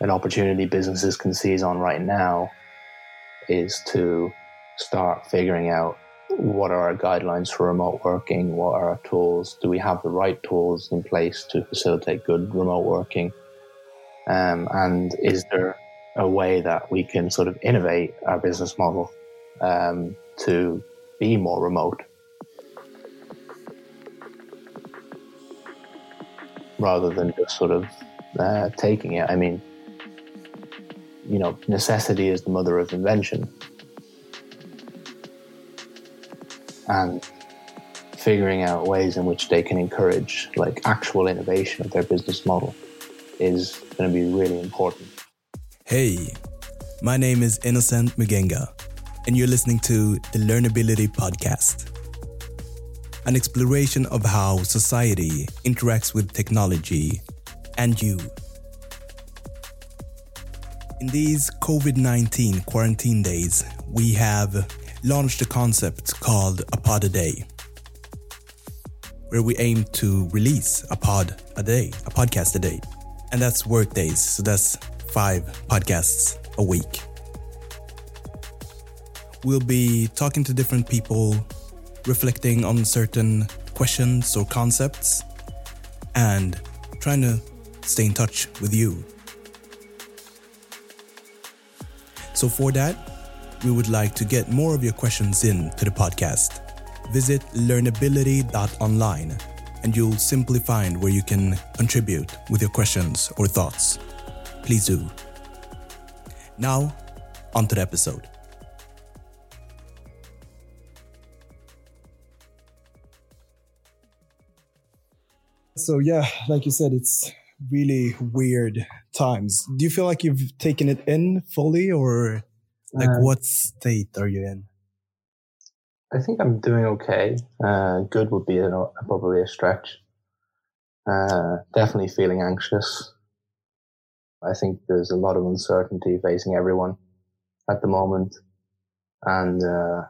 an opportunity businesses can seize on right now is to start figuring out what are our guidelines for remote working? What are our tools? Do we have the right tools in place to facilitate good remote working? Um, and is there a way that we can sort of innovate our business model um, to be more remote rather than just sort of uh, taking it? I mean, you know, necessity is the mother of invention. and figuring out ways in which they can encourage like actual innovation of their business model is going to be really important. Hey, my name is Innocent Mugenga, and you're listening to the Learnability Podcast, an exploration of how society interacts with technology and you. In these COVID 19 quarantine days, we have launched a concept called a pod a day, where we aim to release a pod a day, a podcast a day. And that's work days, so that's five podcasts a week. We'll be talking to different people, reflecting on certain questions or concepts, and trying to stay in touch with you. So, for that, we would like to get more of your questions in to the podcast. Visit learnability.online and you'll simply find where you can contribute with your questions or thoughts. Please do. Now, on to the episode. So, yeah, like you said, it's really weird times. Do you feel like you've taken it in fully or like, uh, what state are you in? I think I'm doing okay. Uh, good would be a, probably a stretch. Uh, definitely feeling anxious. I think there's a lot of uncertainty facing everyone at the moment, and uh,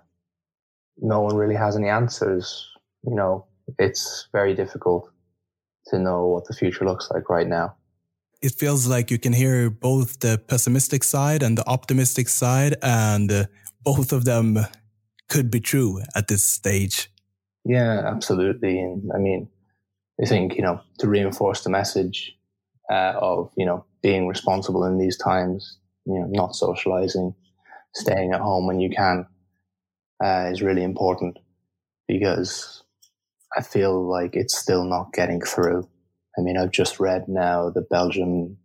no one really has any answers. You know, it's very difficult to know what the future looks like right now it feels like you can hear both the pessimistic side and the optimistic side, and uh, both of them could be true at this stage. Yeah, absolutely. And I mean, I think, you know, to reinforce the message uh, of, you know, being responsible in these times, you know, not socializing, staying at home when you can, uh, is really important because I feel like it's still not getting through. I mean, I've just read now that Belgium,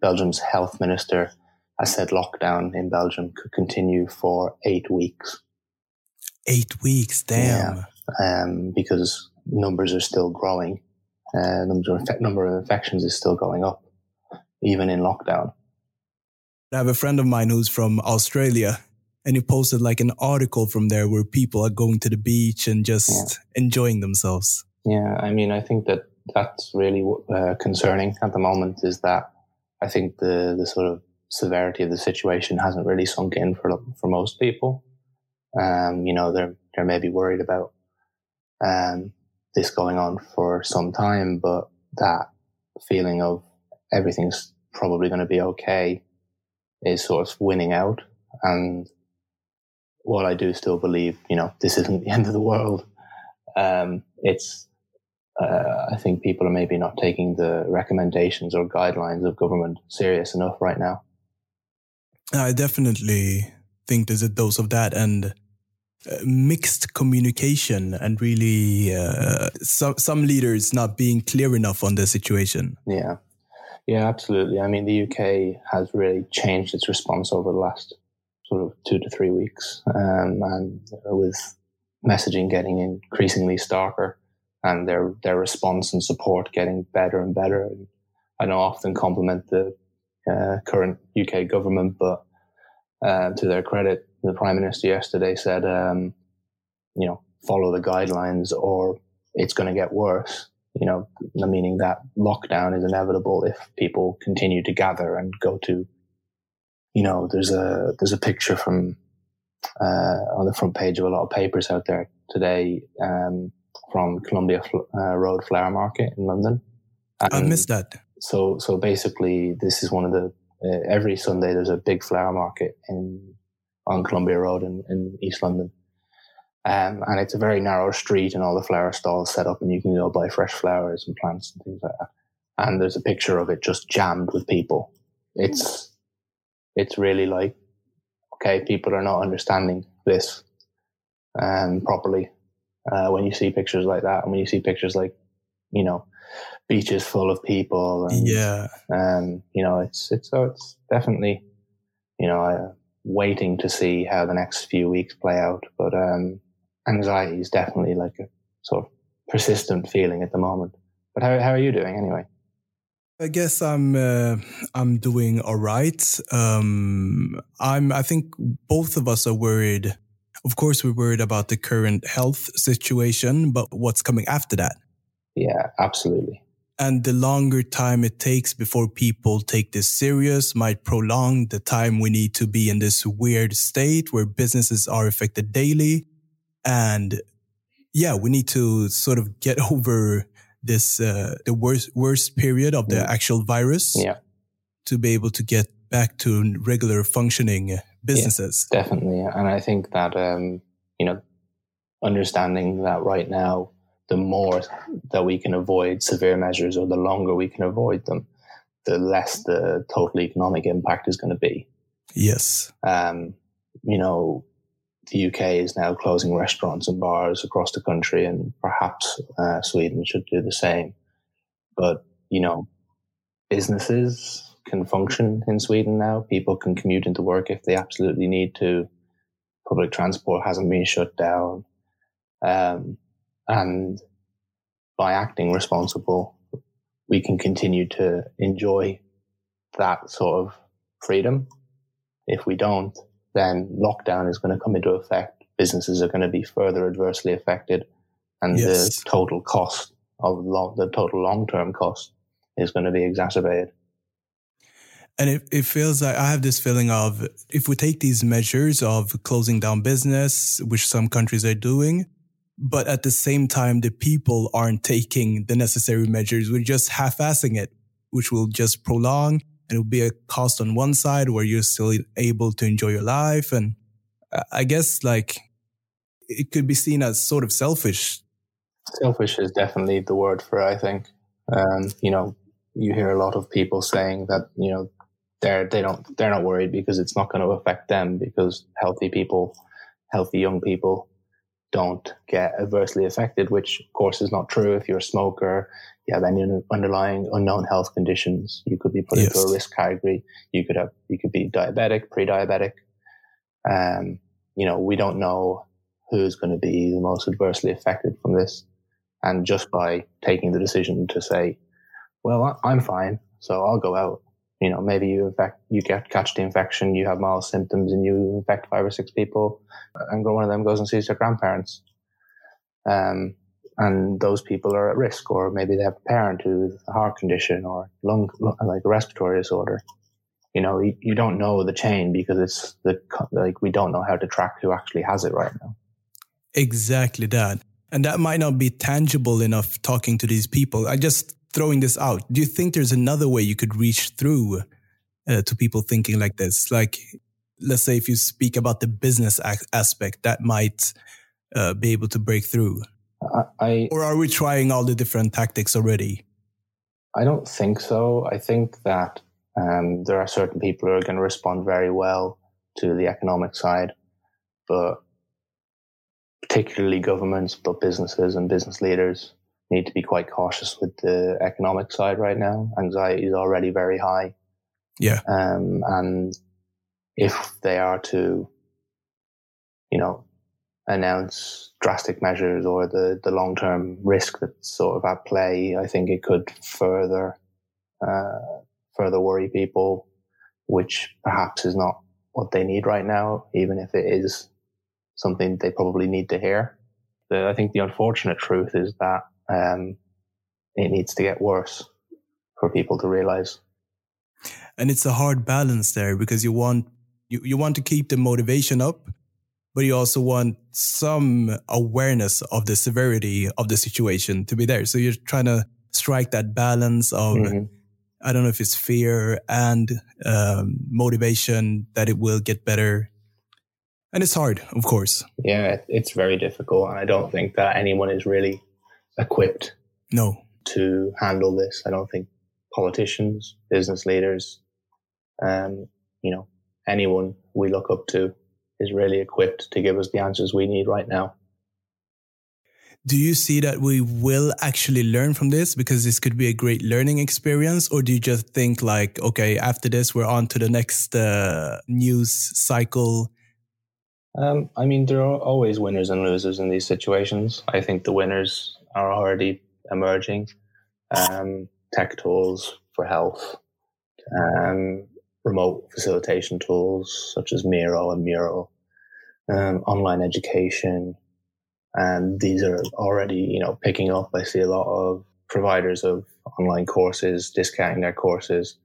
Belgium's health minister has said lockdown in Belgium could continue for eight weeks. Eight weeks, damn. Yeah, um, because numbers are still growing. Uh, number, of, number of infections is still going up, even in lockdown. I have a friend of mine who's from Australia, and he posted like an article from there where people are going to the beach and just yeah. enjoying themselves. Yeah, I mean, I think that that's really uh, concerning at the moment is that I think the, the sort of severity of the situation hasn't really sunk in for, for most people. Um, you know, they're, they're maybe worried about, um, this going on for some time, but that feeling of everything's probably going to be okay is sort of winning out. And while I do still believe, you know, this isn't the end of the world, um, it's, uh, I think people are maybe not taking the recommendations or guidelines of government serious enough right now. I definitely think there's a dose of that and uh, mixed communication and really uh, some some leaders not being clear enough on the situation. Yeah, yeah, absolutely. I mean, the UK has really changed its response over the last sort of two to three weeks, um, and with messaging getting increasingly starker and their their response and support getting better and better. And I know often compliment the uh, current UK government, but uh, to their credit, the Prime Minister yesterday said, um, you know, follow the guidelines or it's going to get worse. You know, meaning that lockdown is inevitable if people continue to gather and go to. You know, there's a there's a picture from uh, on the front page of a lot of papers out there today um, from Columbia uh, Road Flower Market in London. And I missed that. So, so basically, this is one of the uh, every Sunday there's a big flower market in on Columbia Road in, in East London. Um, and it's a very narrow street and all the flower stalls set up and you can go buy fresh flowers and plants and things like that. And there's a picture of it just jammed with people. It's, it's really like, okay, people are not understanding this, um, properly. Uh, when you see pictures like that and when you see pictures like, you know, beaches full of people and, yeah, um, you know, it's, it's, so it's definitely, you know, uh, waiting to see how the next few weeks play out. But, um, anxiety is definitely like a sort of persistent feeling at the moment. But how, how are you doing anyway? I guess I'm uh, I'm doing all right. Um, I'm I think both of us are worried. Of course, we're worried about the current health situation, but what's coming after that? Yeah, absolutely. And the longer time it takes before people take this serious might prolong the time we need to be in this weird state where businesses are affected daily and yeah, we need to sort of get over this uh, the worst worst period of the mm. actual virus. Yeah. To be able to get back to regular functioning businesses. Yeah, definitely, and I think that um, you know, understanding that right now, the more that we can avoid severe measures, or the longer we can avoid them, the less the total economic impact is going to be. Yes. Um, you know, the UK is now closing restaurants and bars across the country, and perhaps uh, Sweden should do the same. But you know, businesses can function in Sweden now. People can commute into work if they absolutely need to. Public transport hasn't been shut down, um, and by acting responsible, we can continue to enjoy that sort of freedom. If we don't, then lockdown is going to come into effect. Businesses are going to be further adversely affected, and yes. the total cost of long, the total long term cost is going to be exacerbated. And it, it feels like I have this feeling of if we take these measures of closing down business, which some countries are doing, but at the same time, the people aren't taking the necessary measures. We're just half assing it, which will just prolong and it would be a cost on one side where you're still able to enjoy your life. And I guess like it could be seen as sort of selfish. Selfish is definitely the word for it, I think. Um, you know, you hear a lot of people saying that, you know, they're, they don't, they're not worried because it's not going to affect them because healthy people, healthy young people don't get adversely affected, which of course is not true. If you're a smoker, you have any underlying unknown health conditions, you could be put yes. into a risk category. You could have, you could be diabetic, pre-diabetic. Um, you know, we don't know who's going to be the most adversely affected from this. And just by taking the decision to say, well, I'm fine, so I'll go out. You know, maybe you infect, you get catch the infection, you have mild symptoms, and you infect five or six people, and one of them goes and sees their grandparents. Um, and those people are at risk, or maybe they have a parent who has a heart condition or lung, like a respiratory disorder. You know, you, you don't know the chain because it's the like we don't know how to track who actually has it right now. Exactly that, and that might not be tangible enough talking to these people. I just throwing this out. Do you think there's another way you could reach through uh, to people thinking like this? Like, let's say if you speak about the business aspect, that might uh, be able to break through. I, or are we trying all the different tactics already? I don't think so. I think that um, there are certain people who are going to respond very well to the economic side, but particularly governments, but businesses and business leaders need to be quite cautious with the economic side right now. Anxiety is already very high. Yeah. Um, and if they are to, you know, announce drastic measures or the, the long term risk that's sort of at play, I think it could further uh, further worry people, which perhaps is not what they need right now, even if it is something they probably need to hear. The, I think the unfortunate truth is that um, it needs to get worse for people to realize. And it's a hard balance there because you want you, you want to keep the motivation up, but you also want some awareness of the severity of the situation to be there. So you're trying to strike that balance of mm-hmm. I don't know if it's fear and um, motivation that it will get better. And it's hard, of course. Yeah, it's very difficult. And I don't think that anyone is really equipped no. to handle this. I don't think politicians, business leaders, um, you know, anyone we look up to is really equipped to give us the answers we need right now. Do you see that we will actually learn from this because this could be a great learning experience? Or do you just think, like, okay, after this, we're on to the next uh, news cycle? Um, I mean, there are always winners and losers in these situations. I think the winners are already emerging. Um, tech tools for health, um, remote facilitation tools such as Miro and Mural, um, online education, and these are already you know picking up. I see a lot of providers of online courses discounting their courses,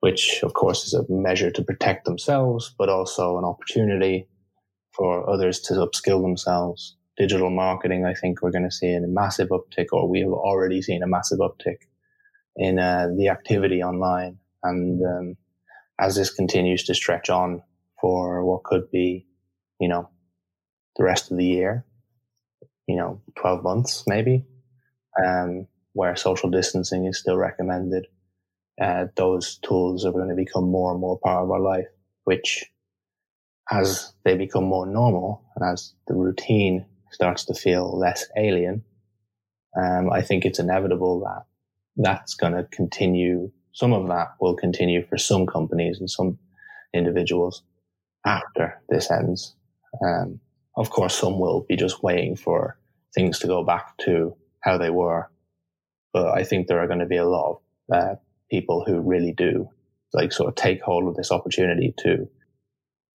which of course is a measure to protect themselves, but also an opportunity for others to upskill themselves. Digital marketing, I think we're going to see a massive uptick, or we have already seen a massive uptick in uh, the activity online. And um, as this continues to stretch on for what could be, you know, the rest of the year, you know, 12 months maybe, um, where social distancing is still recommended, uh, those tools are going to become more and more part of our life, which as they become more normal and as the routine starts to feel less alien, um, I think it's inevitable that that's going to continue. Some of that will continue for some companies and some individuals after this ends. Um, of course, some will be just waiting for things to go back to how they were. But I think there are going to be a lot of uh, people who really do like sort of take hold of this opportunity to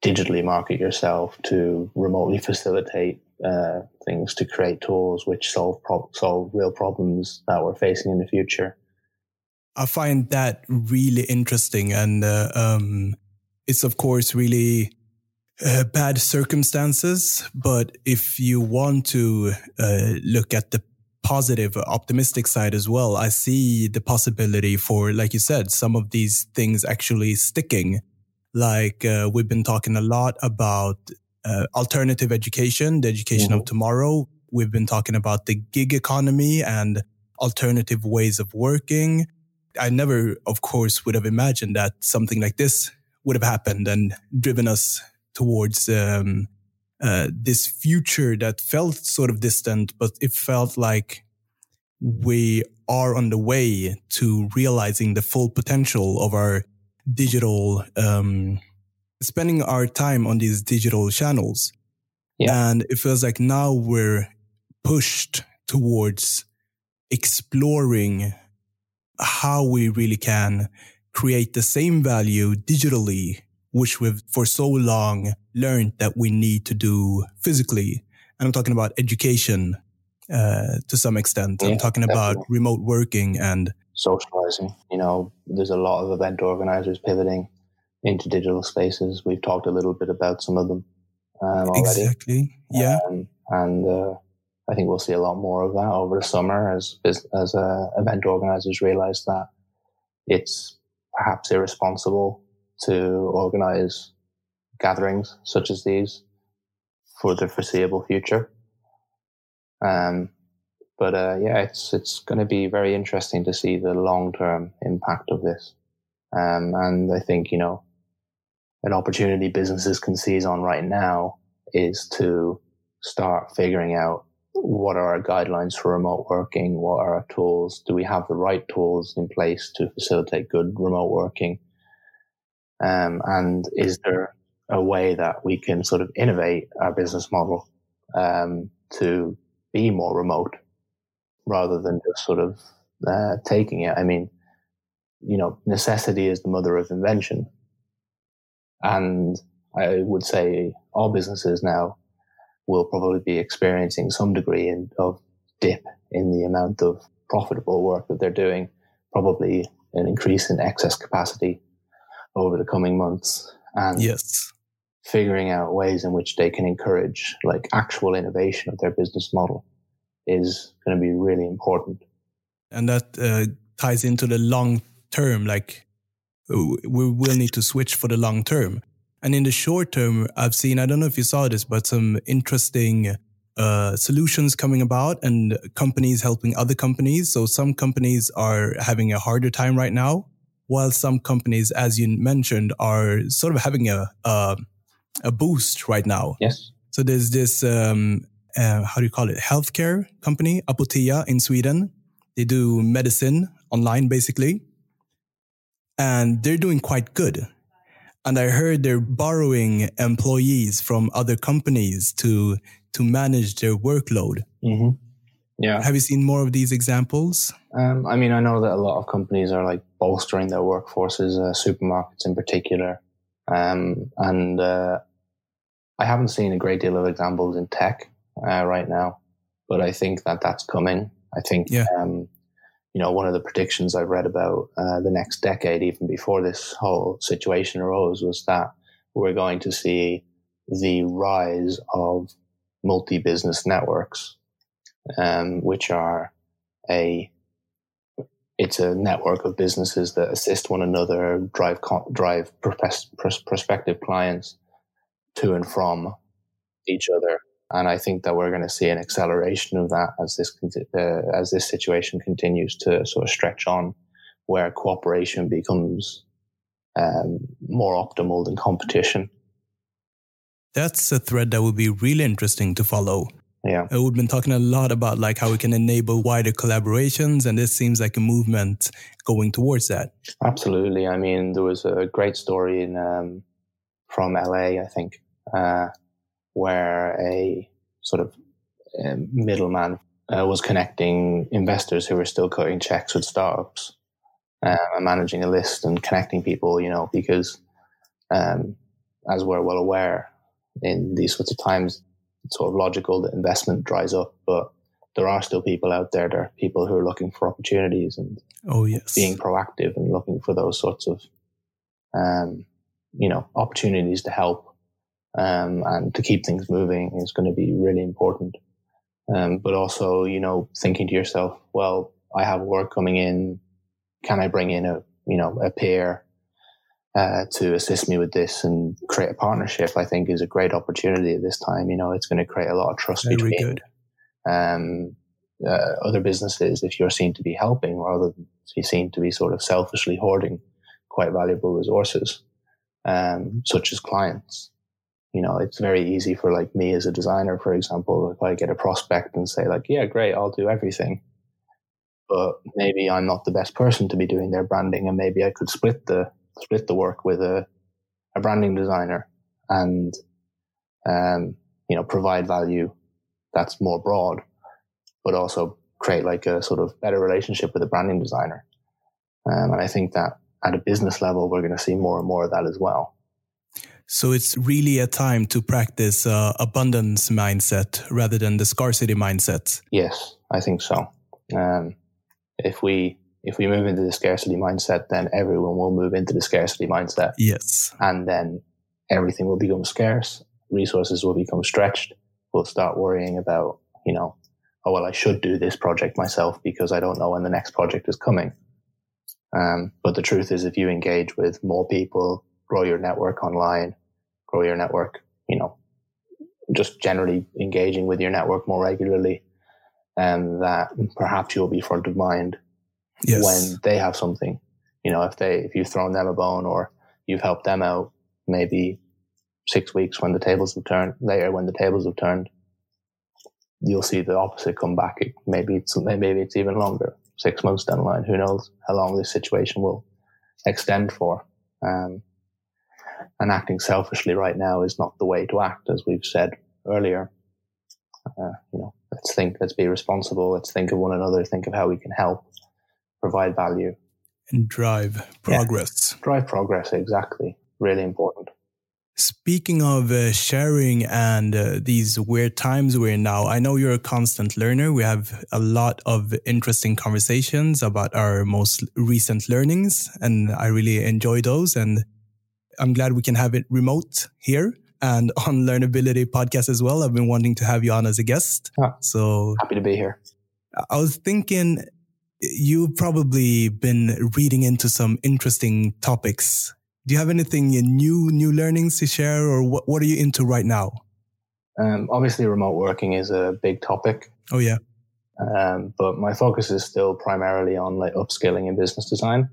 digitally market yourself, to remotely facilitate uh, things, to create tools which solve pro- solve real problems that we're facing in the future. I find that really interesting, and uh, um, it's of course really uh, bad circumstances. But if you want to uh, look at the positive, optimistic side as well, I see the possibility for, like you said, some of these things actually sticking. Like uh, we've been talking a lot about uh, alternative education, the education mm-hmm. of tomorrow. We've been talking about the gig economy and alternative ways of working. I never, of course, would have imagined that something like this would have happened and driven us towards um, uh, this future that felt sort of distant, but it felt like we are on the way to realizing the full potential of our digital, um, spending our time on these digital channels. Yeah. And it feels like now we're pushed towards exploring how we really can create the same value digitally which we've for so long learned that we need to do physically. And I'm talking about education uh, to some extent. Yeah, I'm talking definitely. about remote working and socializing. You know, there's a lot of event organizers pivoting into digital spaces. We've talked a little bit about some of them um, already. Exactly. Yeah. Um, and uh, I think we'll see a lot more of that over the summer as as uh, event organizers realize that it's perhaps irresponsible to organize gatherings such as these for the foreseeable future. Um, but uh, yeah, it's it's going to be very interesting to see the long term impact of this. Um, and I think you know an opportunity businesses can seize on right now is to start figuring out what are our guidelines for remote working, what are our tools, do we have the right tools in place to facilitate good remote working, um, and is there a way that we can sort of innovate our business model um, to be more remote rather than just sort of uh, taking it? I mean, you know, necessity is the mother of invention. And I would say all businesses now will probably be experiencing some degree in, of dip in the amount of profitable work that they're doing, probably an increase in excess capacity over the coming months and yes figuring out ways in which they can encourage like actual innovation of their business model is going to be really important and that uh, ties into the long term, like we will need to switch for the long term. And in the short term, I've seen, I don't know if you saw this, but some interesting uh, solutions coming about and companies helping other companies. So some companies are having a harder time right now, while some companies, as you mentioned, are sort of having a, a, a boost right now. Yes. So there's this, um, uh, how do you call it? Healthcare company, Apotea in Sweden. They do medicine online, basically. And they're doing quite good. And I heard they're borrowing employees from other companies to to manage their workload. Mm-hmm. Yeah. Have you seen more of these examples? Um, I mean, I know that a lot of companies are like bolstering their workforces, uh, supermarkets in particular. Um, and uh, I haven't seen a great deal of examples in tech uh, right now, but I think that that's coming. I think, yeah. um, you know, one of the predictions I've read about uh, the next decade, even before this whole situation arose, was that we're going to see the rise of multi-business networks, um, which are a it's a network of businesses that assist one another, drive drive prospective clients to and from each other. And I think that we're going to see an acceleration of that as this uh, as this situation continues to sort of stretch on, where cooperation becomes um, more optimal than competition. That's a thread that would be really interesting to follow. Yeah. Uh, we've been talking a lot about like how we can enable wider collaborations, and this seems like a movement going towards that. Absolutely. I mean, there was a great story in um, from LA, I think, uh, where a sort of um, middleman uh, was connecting investors who were still cutting checks with startups uh, and managing a list and connecting people, you know, because um, as we're well aware, in these sorts of times, it's sort of logical that investment dries up, but there are still people out there. There are people who are looking for opportunities and oh yes, being proactive and looking for those sorts of, um, you know, opportunities to help um, and to keep things moving is going to be really important. Um, but also, you know, thinking to yourself, well, I have work coming in. Can I bring in a, you know, a peer uh, to assist me with this and create a partnership, I think is a great opportunity at this time. You know, it's going to create a lot of trust Very between um, uh, other businesses if you're seen to be helping rather than be seen to be sort of selfishly hoarding quite valuable resources, um, such as clients. You know, it's very easy for like me as a designer, for example, if I get a prospect and say like, yeah, great, I'll do everything. But maybe I'm not the best person to be doing their branding and maybe I could split the split the work with a, a branding designer and um, you know provide value that's more broad, but also create like a sort of better relationship with a branding designer. Um, and I think that at a business level, we're going to see more and more of that as well. So it's really a time to practice uh, abundance mindset rather than the scarcity mindset. Yes, I think so. Um, if we if we move into the scarcity mindset, then everyone will move into the scarcity mindset. Yes. And then everything will become scarce. Resources will become stretched. We'll start worrying about, you know, oh, well, I should do this project myself because I don't know when the next project is coming. Um, but the truth is, if you engage with more people, grow your network online, grow your network, you know, just generally engaging with your network more regularly, and um, that perhaps you'll be front of mind yes. when they have something. You know, if they if you've thrown them a bone or you've helped them out, maybe six weeks when the tables have turned later when the tables have turned, you'll see the opposite come back. Maybe it's maybe it's even longer, six months down the line. Who knows how long this situation will extend for? Um, and acting selfishly right now is not the way to act, as we've said earlier. Uh, you know, let's think, let's be responsible, let's think of one another, think of how we can help, provide value and drive progress. Yeah, drive progress, exactly. Really important. Speaking of uh, sharing and uh, these weird times we're in now, I know you're a constant learner. We have a lot of interesting conversations about our most recent learnings, and I really enjoy those. And I'm glad we can have it remote here and on Learnability podcast as well. I've been wanting to have you on as a guest. Ah, so happy to be here. I was thinking you've probably been reading into some interesting topics. Do you have anything new, new learnings to share, or what, what are you into right now? Um, obviously, remote working is a big topic. Oh yeah. Um, but my focus is still primarily on like upskilling in business design.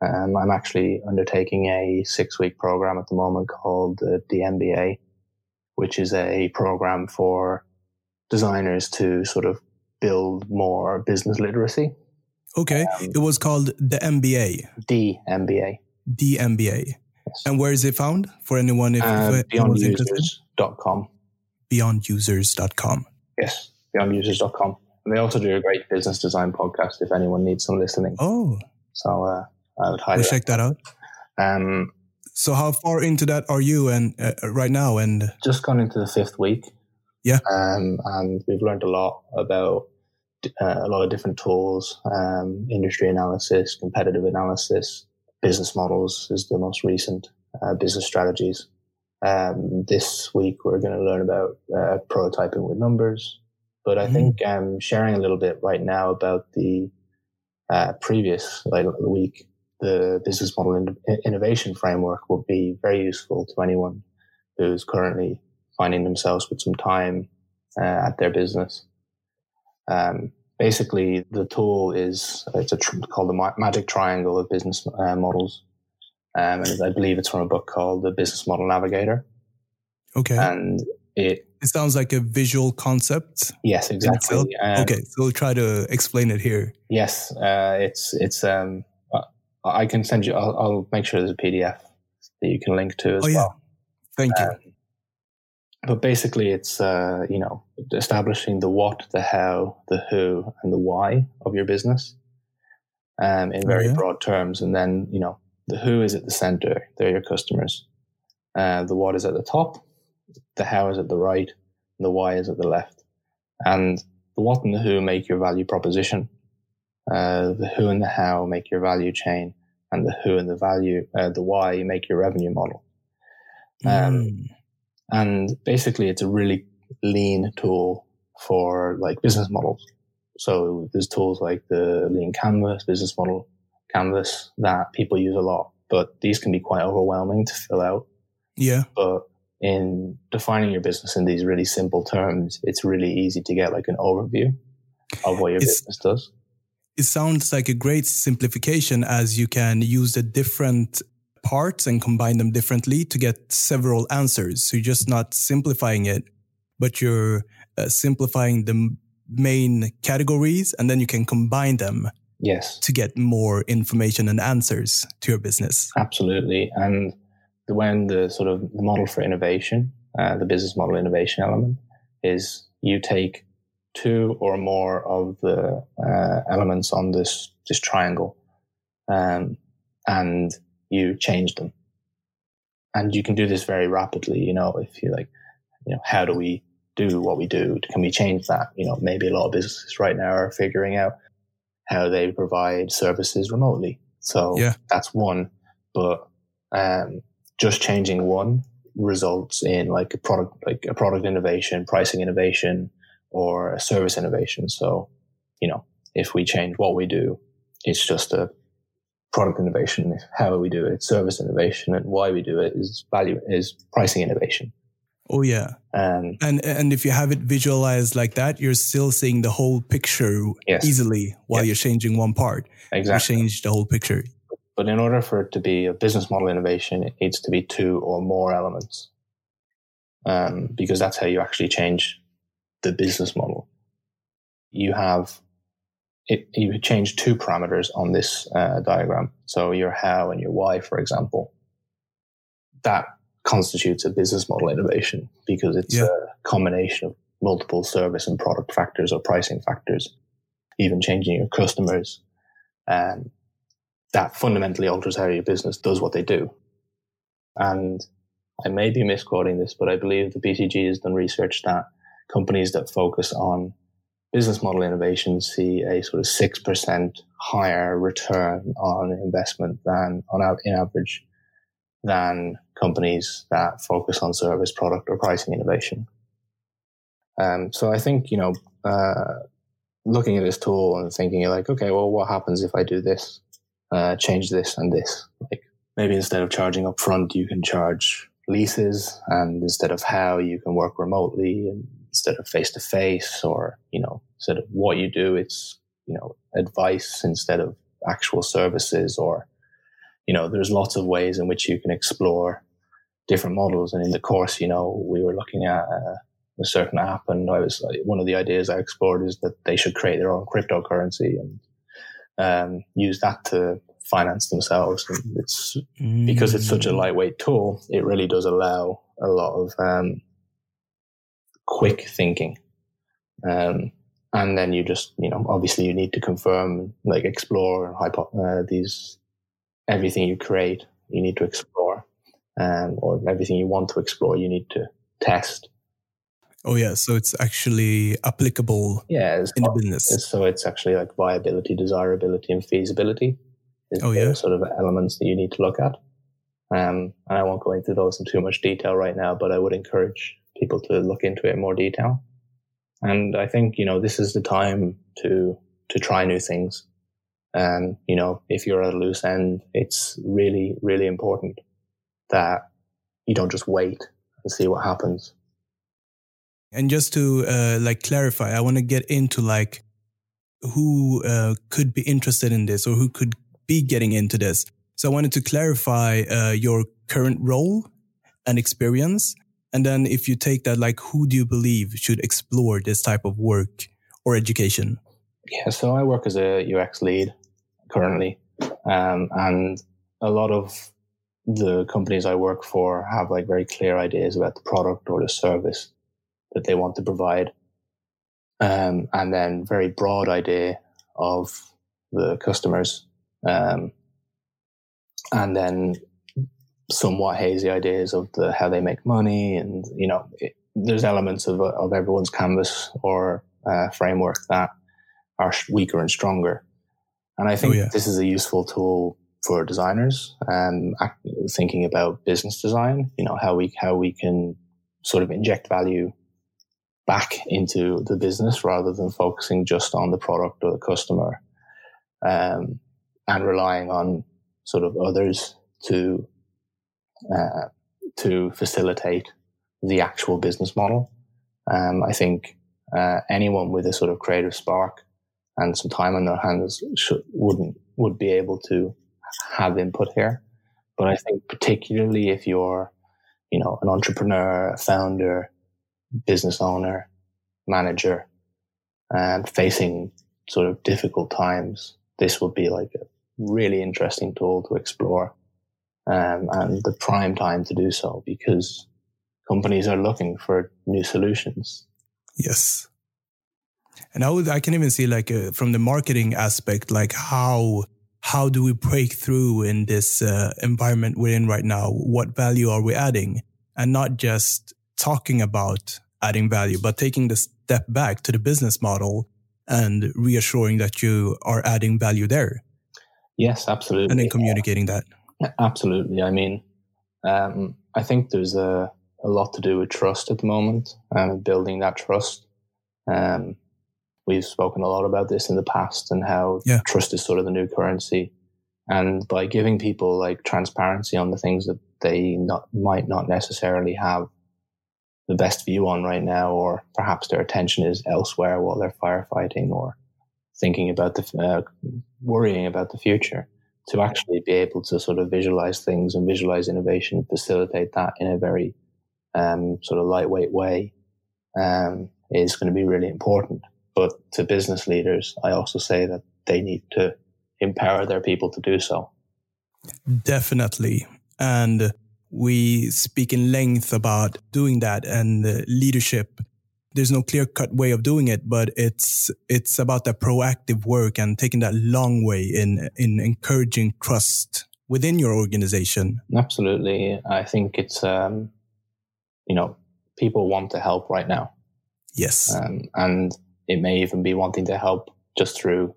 Um, I'm actually undertaking a six week program at the moment called uh, the MBA, which is a program for designers to sort of build more business literacy. Okay. Um, it was called the MBA. The MBA. The MBA. Yes. And where is it found for anyone if, uh, if beyondusers.com. Beyondusers.com. Yes, beyondusers.com. And they also do a great business design podcast if anyone needs some listening. Oh. So uh, I would highly we'll check that out. Um, so how far into that are you and uh, right now? And just gone into the fifth week. Yeah. Um, and we've learned a lot about uh, a lot of different tools, um, industry analysis, competitive analysis, business models is the most recent, uh, business strategies. Um, this week we're going to learn about uh, prototyping with numbers, but I mm think um, sharing a little bit right now about the uh, previous like week, the business model in- innovation framework will be very useful to anyone who's currently finding themselves with some time uh, at their business. Um, basically, the tool is it's a tr- called the Magic Triangle of Business uh, Models, um, and I believe it's from a book called The Business Model Navigator. Okay, and it it sounds like a visual concept. Yes, exactly. Um, okay, so we'll try to explain it here. Yes, uh, it's it's. Um, I can send you. I'll, I'll, make sure there's a PDF that you can link to as well. oh, yeah. well. Thank you. Um, but basically it's uh, you know establishing the what the how the who and the why of your business um, in very oh, yeah. broad terms and then you know the who is at the center they're your customers uh, the what is at the top the how is at the right and the why is at the left and the what and the who make your value proposition uh, the who and the how make your value chain and the who and the value uh, the why make your revenue model um, mm and basically, it's a really lean tool for like business models. So there's tools like the lean canvas business model canvas that people use a lot, but these can be quite overwhelming to fill out. Yeah. But in defining your business in these really simple terms, it's really easy to get like an overview of what your it's, business does. It sounds like a great simplification as you can use the different parts and combine them differently to get several answers. So you're just not simplifying it, but you're uh, simplifying the main categories and then you can combine them. Yes. To get more information and answers to your business. Absolutely. And the, when the sort of the model for innovation, uh, the business model innovation element is you take two or more of the uh, elements on this, this triangle. Um, and you change them. And you can do this very rapidly, you know, if you like, you know, how do we do what we do? Can we change that? You know, maybe a lot of businesses right now are figuring out how they provide services remotely. So yeah. that's one. But um, just changing one results in like a product, like a product innovation, pricing innovation, or a service innovation. So, you know, if we change what we do, it's just a product innovation, how we do it, it's service innovation, and why we do it is value is pricing innovation. Oh yeah, um, and and if you have it visualized like that, you're still seeing the whole picture yes. easily while yes. you're changing one part. Exactly, you change the whole picture. But in order for it to be a business model innovation, it needs to be two or more elements, um, because that's how you actually change the business model. You have it, you change two parameters on this uh, diagram. So your how and your why, for example, that constitutes a business model innovation because it's yeah. a combination of multiple service and product factors or pricing factors, even changing your customers. And that fundamentally alters how your business does what they do. And I may be misquoting this, but I believe the BCG has done research that companies that focus on business model innovation see a sort of 6% higher return on investment than on in average than companies that focus on service product or pricing innovation. Um, so I think, you know, uh, looking at this tool and thinking like, okay, well, what happens if I do this, uh, change this and this? Like maybe instead of charging up front, you can charge leases and instead of how you can work remotely and instead of face to face or, you know, instead of what you do, it's, you know, advice instead of actual services or, you know, there's lots of ways in which you can explore different models. And in the course, you know, we were looking at a, a certain app and I was one of the ideas I explored is that they should create their own cryptocurrency and um, use that to finance themselves. And it's mm. because it's such a mm. lightweight tool, it really does allow a lot of um, quick thinking. Um, and then you just, you know, obviously you need to confirm, like explore hypo- uh, these, everything you create, you need to explore, um, or everything you want to explore, you need to test. Oh yeah, so it's actually applicable. Yeah, in the business. So it's actually like viability, desirability, and feasibility oh, yeah. sort of elements that you need to look at. Um, and I won't go into those in too much detail right now, but I would encourage people to look into it in more detail. And I think, you know, this is the time to, to try new things. And, you know, if you're at a loose end, it's really, really important that you don't just wait and see what happens. And just to uh, like clarify, I want to get into like who uh, could be interested in this or who could be getting into this. So I wanted to clarify uh, your current role and experience. And then if you take that, like, who do you believe should explore this type of work or education? Yeah, so I work as a UX lead currently. Um, and a lot of the companies I work for have like very clear ideas about the product or the service that they want to provide. Um, and then very broad idea of the customers um, and then somewhat hazy ideas of the how they make money, and you know, it, there's elements of of everyone's canvas or uh, framework that are weaker and stronger. And I think oh, yeah. this is a useful tool for designers and um, thinking about business design. You know how we how we can sort of inject value back into the business rather than focusing just on the product or the customer. Um, and relying on sort of others to uh, to facilitate the actual business model. Um, I think uh, anyone with a sort of creative spark and some time on their hands should, wouldn't would be able to have input here. But I think particularly if you're, you know, an entrepreneur, a founder, business owner, manager, and facing sort of difficult times, this would be like a really interesting tool to explore um, and the prime time to do so because companies are looking for new solutions. Yes. And I, would, I can even see like uh, from the marketing aspect, like how how do we break through in this uh, environment we're in right now? What value are we adding? And not just talking about adding value, but taking the step back to the business model and reassuring that you are adding value there. Yes, absolutely. And then communicating that. Absolutely. I mean, um, I think there's a, a lot to do with trust at the moment and building that trust. Um, we've spoken a lot about this in the past and how yeah. trust is sort of the new currency. And by giving people like transparency on the things that they not, might not necessarily have the best view on right now, or perhaps their attention is elsewhere while they're firefighting or thinking about the uh, worrying about the future to actually be able to sort of visualize things and visualize innovation, facilitate that in a very um, sort of lightweight way um, is going to be really important. But to business leaders, I also say that they need to empower their people to do so. Definitely. And we speak in length about doing that and leadership there's no clear cut way of doing it, but it's it's about that proactive work and taking that long way in in encouraging trust within your organization. Absolutely, I think it's um, you know people want to help right now. Yes, um, and it may even be wanting to help just through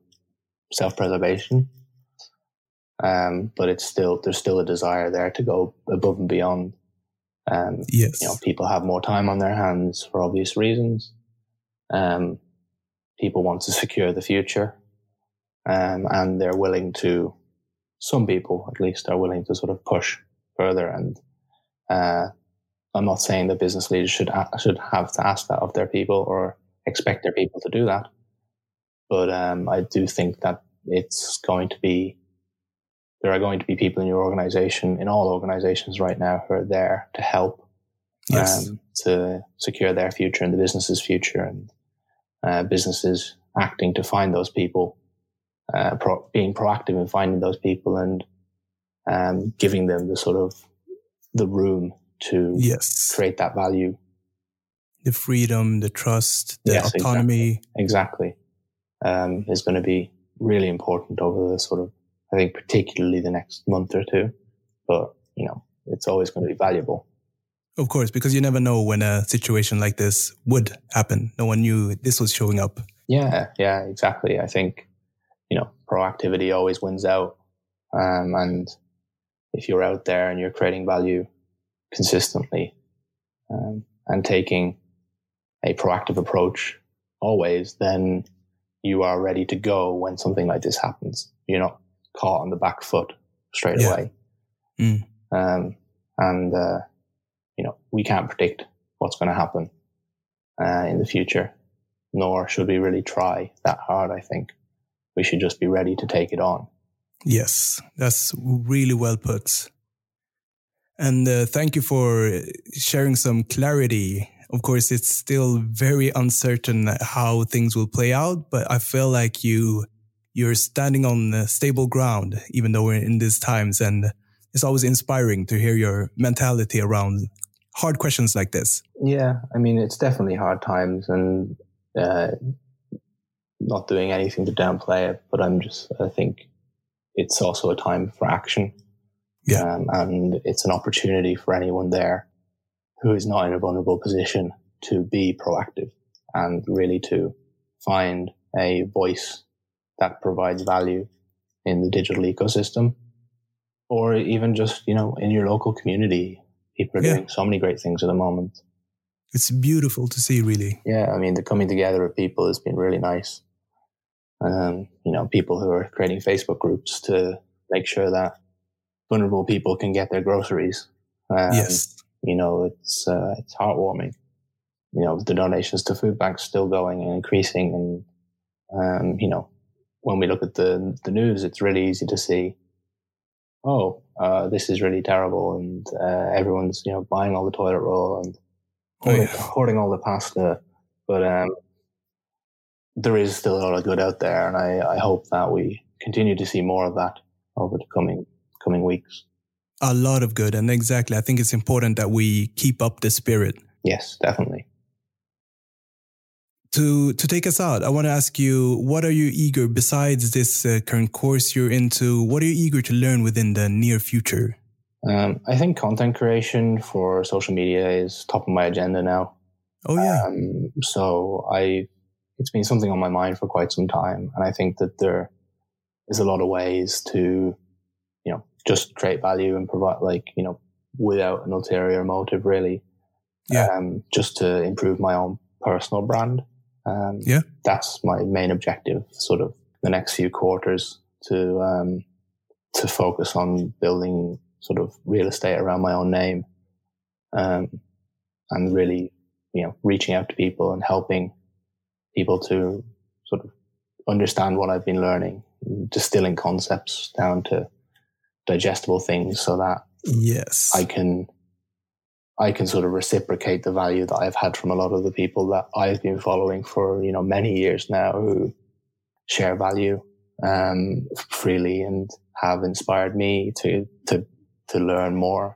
self preservation. Um, but it's still there's still a desire there to go above and beyond um, yes. You know, people have more time on their hands for obvious reasons. Um, people want to secure the future, um, and they're willing to. Some people, at least, are willing to sort of push further. And uh, I'm not saying that business leaders should ha- should have to ask that of their people or expect their people to do that, but um, I do think that it's going to be there are going to be people in your organization, in all organizations right now, who are there to help, Yes. um, to secure their future and the business's future, and uh, businesses acting to find those people, uh, pro- being proactive in finding those people and um, giving them the sort of the room to yes. create that value. The freedom, the trust, the Yes, autonomy. Exactly, um, is going to be really important over the sort of I think particularly the next month or two. But you know, it's always going to be valuable. Of course, because you never know when a situation like this would happen. No one knew this was showing up. Yeah, yeah, exactly. I think you know proactivity always wins out, um, and if you're out there and you're creating value consistently um, and taking a proactive approach always, then you are ready to go when something like this happens. You're not caught on the back foot straight Yeah. away. Mm. Um, and, uh, you know, we can't predict what's going to happen uh, in the future, nor should we really try that hard, I think. We should just be ready to take it on. Yes, that's really well put. And uh, thank you for sharing some clarity. Of course, it's still very uncertain how things will play out, but I feel like you you're standing on stable ground, even though we're in these times. And it's always inspiring to hear your mentality around hard questions like this. Yeah, I mean, it's definitely hard times and uh, not doing anything to downplay it, but I'm just, I think it's also a time for action. Yeah. Um, and it's an opportunity for anyone there who is not in a vulnerable position to be proactive and really to find a voice that provides value in the digital ecosystem or even just, you know, in your local community. People are Yeah. doing so many great things at the moment. It's beautiful to see, really. Yeah, I mean, the coming together of people has been really nice. Um, you know, people who are creating Facebook groups to make sure that vulnerable people can get their groceries. Um, yes. You know, it's uh, it's heartwarming. You know, the donations to food banks still going and increasing, and um, you know, when we look at the the news, it's really easy to see. Oh, uh, this is really terrible, and uh, everyone's you know buying all the toilet roll and Oh, hoarding, yeah. hoarding all the pasta. But um, there is still a lot of good out there, and I, I hope that we continue to see more of that over the coming coming weeks. A lot of good. And exactly, I think it's important that we keep up the spirit. Yes, definitely. To to take us out, I want to ask you, what are you eager besides this uh, current course you're into? What are you eager to learn within the near future? Um, I think content creation for social media is top of my agenda now. Oh yeah, Um, so I, it's been something on my mind for quite some time, and I think that there is a lot of ways to, you know, just create value and provide, like, you know, without an ulterior motive, really. Yeah. Um, just to improve my own personal brand. Um, Yeah. That's my main objective, sort of the next few quarters to um, to focus on building sort of real estate around my own name, um, and really you know, reaching out to people and helping people to sort of understand what I've been learning, distilling concepts down to digestible things so that yes, I can I can sort of reciprocate the value that I've had from a lot of the people that I've been following for, you know, many years now who share value um, freely and have inspired me to to to learn more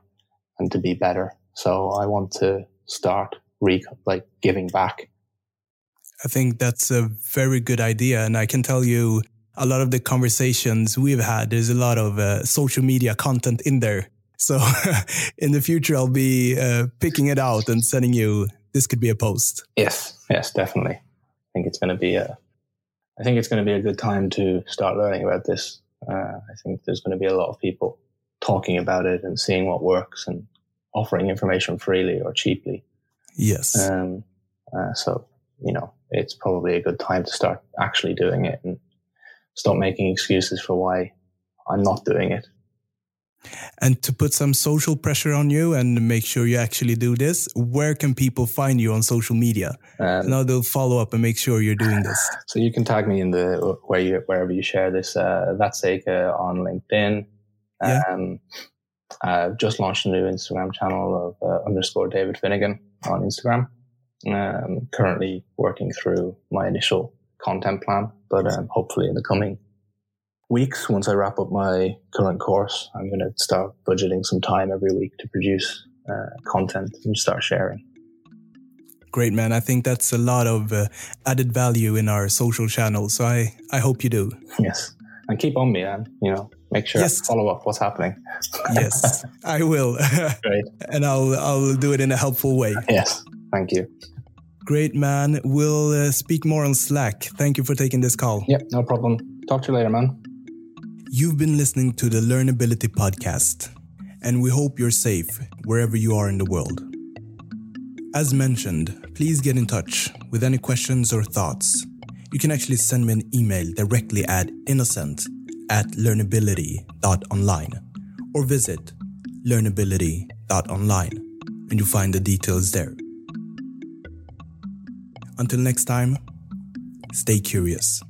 and to be better. So I want to start re like giving back. I think that's a very good idea, and I can tell you. A lot of the conversations we've had, there's a lot of uh, social media content in there. So in the future, I'll be uh, picking it out and sending you. This could be a post. Yes, yes, definitely. I think it's going to be a. I think it's going to be a good time to start learning about this. Uh, I think there's going to be a lot of people talking about it and seeing what works and offering information freely or cheaply. Yes. Um, uh, so you know, it's probably a good time to start actually doing it and stop making excuses for why I'm not doing it. And to put some social pressure on you and make sure you actually do this, where can people find you on social media? Um, now they'll follow up and make sure you're doing this. So you can tag me in the where you wherever you share this. Uh, that's Seika on LinkedIn. Yeah. Um, I've just launched a new Instagram channel of uh, underscore David Finnegan on Instagram. Um, currently working through my initial content plan, but um, hopefully in the coming weeks, once I wrap up my current course, I'm going to start budgeting some time every week to produce uh, content and start sharing. Great, man. I think that's a lot of uh, added value in our social channels. So I, I hope you do. Yes. And keep on me, and you know, make sure yes. follow up what's happening. yes, I will. Great. and I'll, I'll do it in a helpful way. Yes. Thank you. Great, man. We'll uh, speak more on Slack. Thank you for taking this call. Yep, no problem. Talk to you later, man. You've been listening to the Learnability Podcast, and we hope you're safe wherever you are in the world. As mentioned, please get in touch with any questions or thoughts. You can actually send me an email directly at innocent at learnability.online or visit learnability.online and you'll find the details there. Until next time, stay curious.